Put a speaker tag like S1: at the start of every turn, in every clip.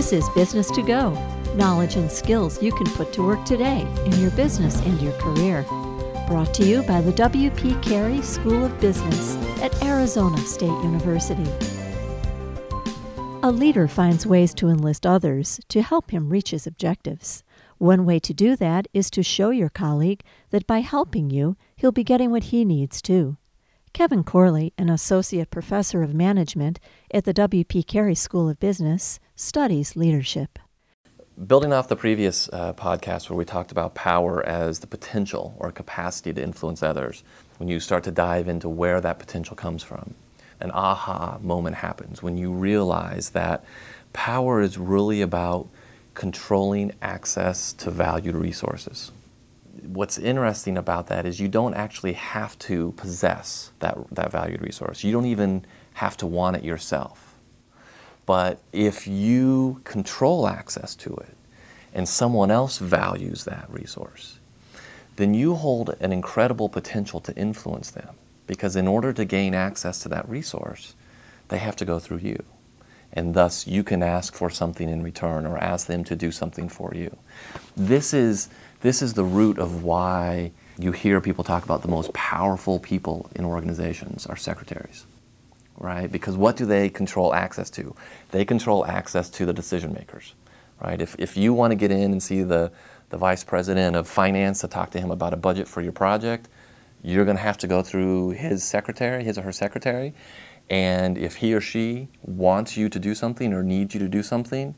S1: This is Business to Go knowledge and skills you can put to work today in your business and your career. Brought to you by the W.P. Carey School of Business at Arizona State University. A leader finds ways to enlist others to help him reach his objectives. One way to do that is to show your colleague that by helping you, he'll be getting what he needs too. Kevin Corley, an associate professor of management at the W.P. Carey School of Business, studies leadership.
S2: Building off the previous uh, podcast where we talked about power as the potential or capacity to influence others, when you start to dive into where that potential comes from, an aha moment happens when you realize that power is really about controlling access to valued resources. What's interesting about that is you don't actually have to possess that, that valued resource. You don't even have to want it yourself but if you control access to it and someone else values that resource, then you hold an incredible potential to influence them. Because in order to gain access to that resource, they have to go through you. And thus, you can ask for something in return or ask them to do something for you. This is, this is the root of why you hear people talk about the most powerful people in organizations are secretaries right? Because what do they control access to? They control access to the decision makers, right? If, if you want to get in and see the, the vice president of finance to talk to him about a budget for your project, you're going to have to go through his secretary, his or her secretary. And if he or she wants you to do something or needs you to do something,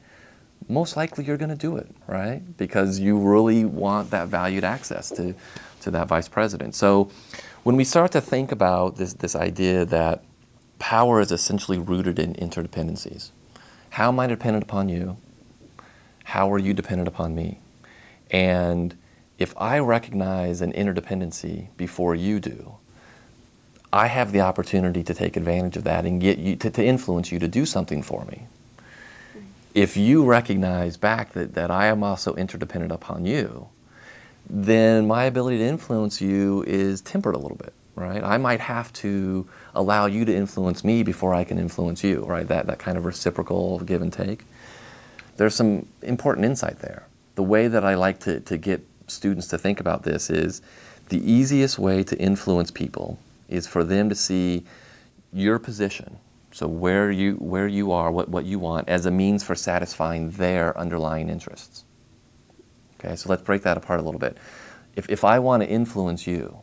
S2: most likely you're going to do it, right? Because you really want that valued access to, to that vice president. So when we start to think about this, this idea that power is essentially rooted in interdependencies. How am I dependent upon you? How are you dependent upon me? And if I recognize an interdependency before you do, I have the opportunity to take advantage of that and get you to, to influence you to do something for me. If you recognize back that, that I am also interdependent upon you, then my ability to influence you is tempered a little bit right? I might have to allow you to influence me before I can influence you, right? That, that kind of reciprocal give and take. There's some important insight there. The way that I like to, to get students to think about this is the easiest way to influence people is for them to see your position, so where you, where you are, what, what you want, as a means for satisfying their underlying interests. Okay, so let's break that apart a little bit. If, if I want to influence you,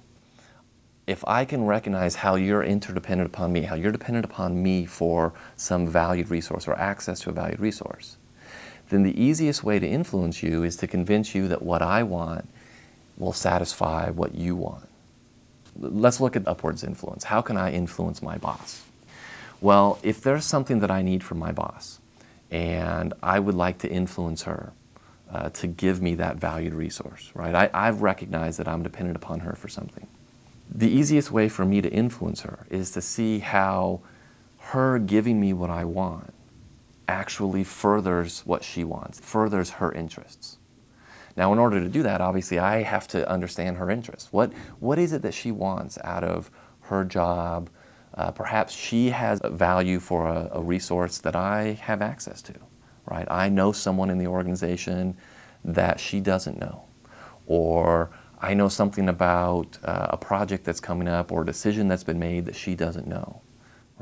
S2: if I can recognize how you're interdependent upon me, how you're dependent upon me for some valued resource or access to a valued resource, then the easiest way to influence you is to convince you that what I want will satisfy what you want. Let's look at upwards influence. How can I influence my boss? Well, if there's something that I need from my boss and I would like to influence her uh, to give me that valued resource, right? I, I've recognized that I'm dependent upon her for something the easiest way for me to influence her is to see how her giving me what I want actually furthers what she wants, furthers her interests. Now, in order to do that, obviously, I have to understand her interests. What, what is it that she wants out of her job? Uh, perhaps she has a value for a, a resource that I have access to, right? I know someone in the organization that she doesn't know. Or I know something about uh, a project that's coming up or a decision that's been made that she doesn't know,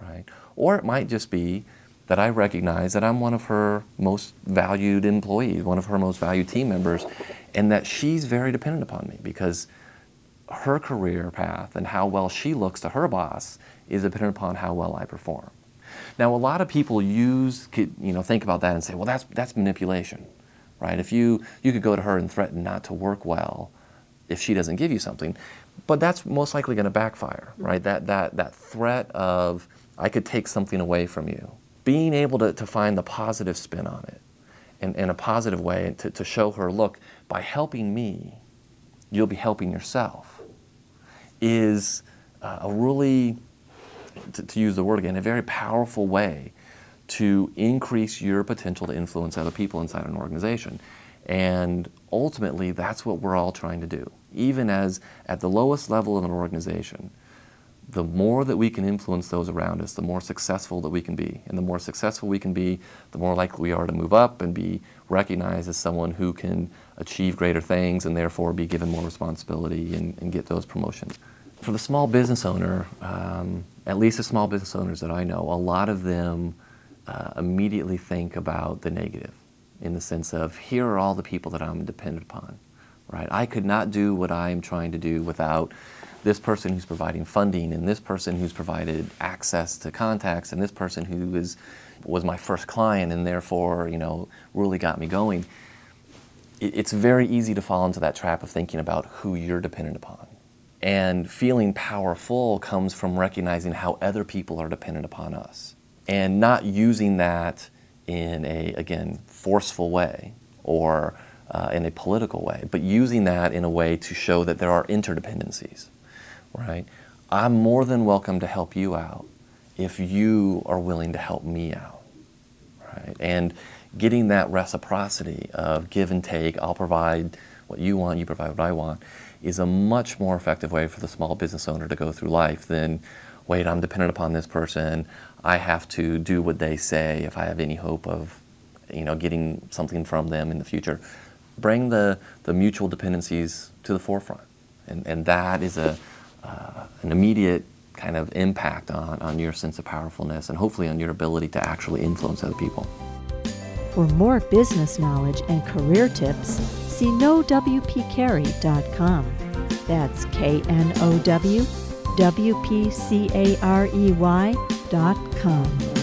S2: right? Or it might just be that I recognize that I'm one of her most valued employees, one of her most valued team members, and that she's very dependent upon me because her career path and how well she looks to her boss is dependent upon how well I perform. Now, a lot of people use, you know, think about that and say, well, that's, that's manipulation, right? If you, you could go to her and threaten not to work well, if she doesn't give you something. But that's most likely going to backfire, right? That, that, that threat of, I could take something away from you. Being able to, to find the positive spin on it in, in a positive way to, to show her, look, by helping me, you'll be helping yourself, is uh, a really, to, to use the word again, a very powerful way to increase your potential to influence other people inside an organization. And ultimately, that's what we're all trying to do. Even as at the lowest level of an organization, the more that we can influence those around us, the more successful that we can be. And the more successful we can be, the more likely we are to move up and be recognized as someone who can achieve greater things and therefore be given more responsibility and, and get those promotions. For the small business owner, um, at least the small business owners that I know, a lot of them uh, immediately think about the negative in the sense of here are all the people that I'm dependent upon, right? I could not do what I'm trying to do without this person who's providing funding and this person who's provided access to contacts and this person who is was my first client and therefore you know really got me going it, it's very easy to fall into that trap of thinking about who you're dependent upon. And feeling powerful comes from recognizing how other people are dependent upon us and not using that in a again forceful way or uh, in a political way, but using that in a way to show that there are interdependencies right? I'm more than welcome to help you out if you are willing to help me out, right? And getting that reciprocity of give and take, I'll provide what you want, you provide what I want, is a much more effective way for the small business owner to go through life than, wait, I'm dependent upon this person. I have to do what they say if I have any hope of, you know, getting something from them in the future. Bring the, the mutual dependencies to the forefront. And, and that is a, uh, an immediate kind of impact on, on your sense of powerfulness and hopefully on your ability to actually influence other people.
S1: For more business knowledge and career tips, see knowwpcarey.com. That's K N O W W P C A R E Y dot com.